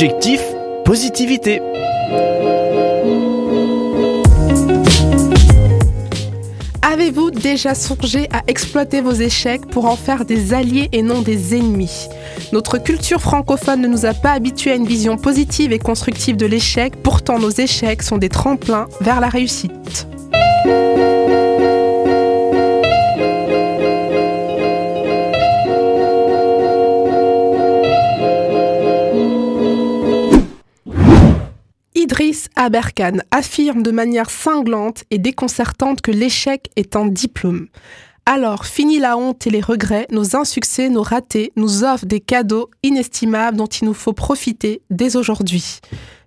Objectif, positivité. Avez-vous déjà songé à exploiter vos échecs pour en faire des alliés et non des ennemis? Notre culture francophone ne nous a pas habitués à une vision positive et constructive de l'échec, pourtant nos échecs sont des tremplins vers la réussite. Idriss Aberkan affirme de manière cinglante et déconcertante que l'échec est un diplôme. Alors, fini la honte et les regrets, nos insuccès, nos ratés nous offrent des cadeaux inestimables dont il nous faut profiter dès aujourd'hui.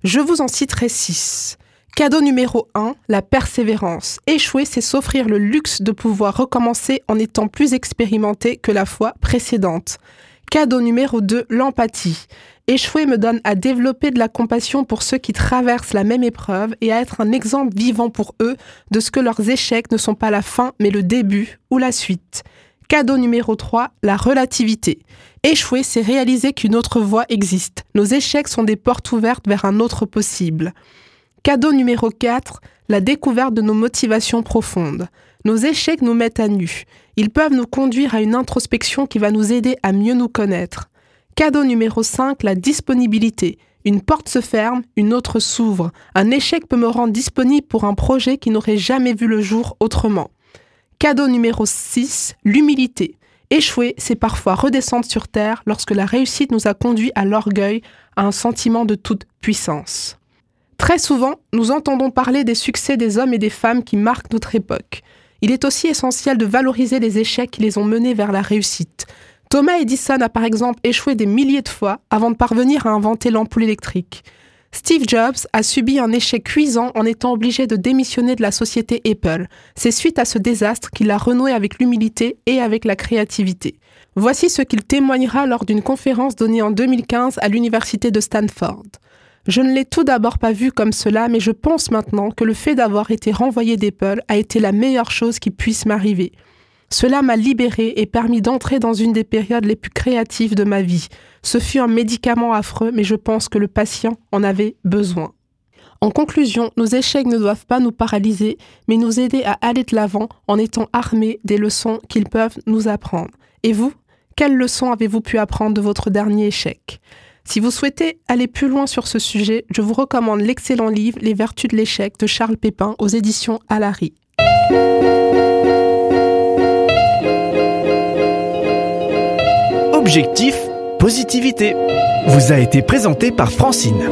Je vous en citerai six. Cadeau numéro 1, la persévérance. Échouer, c'est s'offrir le luxe de pouvoir recommencer en étant plus expérimenté que la fois précédente. Cadeau numéro 2, l'empathie. Échouer me donne à développer de la compassion pour ceux qui traversent la même épreuve et à être un exemple vivant pour eux de ce que leurs échecs ne sont pas la fin mais le début ou la suite. Cadeau numéro 3, la relativité. Échouer, c'est réaliser qu'une autre voie existe. Nos échecs sont des portes ouvertes vers un autre possible. Cadeau numéro 4, la découverte de nos motivations profondes. Nos échecs nous mettent à nu. Ils peuvent nous conduire à une introspection qui va nous aider à mieux nous connaître. Cadeau numéro 5, la disponibilité. Une porte se ferme, une autre s'ouvre. Un échec peut me rendre disponible pour un projet qui n'aurait jamais vu le jour autrement. Cadeau numéro 6, l'humilité. Échouer, c'est parfois redescendre sur Terre lorsque la réussite nous a conduit à l'orgueil, à un sentiment de toute puissance. Très souvent, nous entendons parler des succès des hommes et des femmes qui marquent notre époque. Il est aussi essentiel de valoriser les échecs qui les ont menés vers la réussite. Thomas Edison a par exemple échoué des milliers de fois avant de parvenir à inventer l'ampoule électrique. Steve Jobs a subi un échec cuisant en étant obligé de démissionner de la société Apple. C'est suite à ce désastre qu'il a renoué avec l'humilité et avec la créativité. Voici ce qu'il témoignera lors d'une conférence donnée en 2015 à l'université de Stanford. Je ne l'ai tout d'abord pas vu comme cela, mais je pense maintenant que le fait d'avoir été renvoyé d'Apple a été la meilleure chose qui puisse m'arriver. Cela m'a libéré et permis d'entrer dans une des périodes les plus créatives de ma vie. Ce fut un médicament affreux, mais je pense que le patient en avait besoin. En conclusion, nos échecs ne doivent pas nous paralyser, mais nous aider à aller de l'avant en étant armés des leçons qu'ils peuvent nous apprendre. Et vous, quelles leçons avez-vous pu apprendre de votre dernier échec? Si vous souhaitez aller plus loin sur ce sujet, je vous recommande l'excellent livre Les vertus de l'échec de Charles Pépin aux éditions Alary. Objectif, positivité. Vous a été présenté par Francine.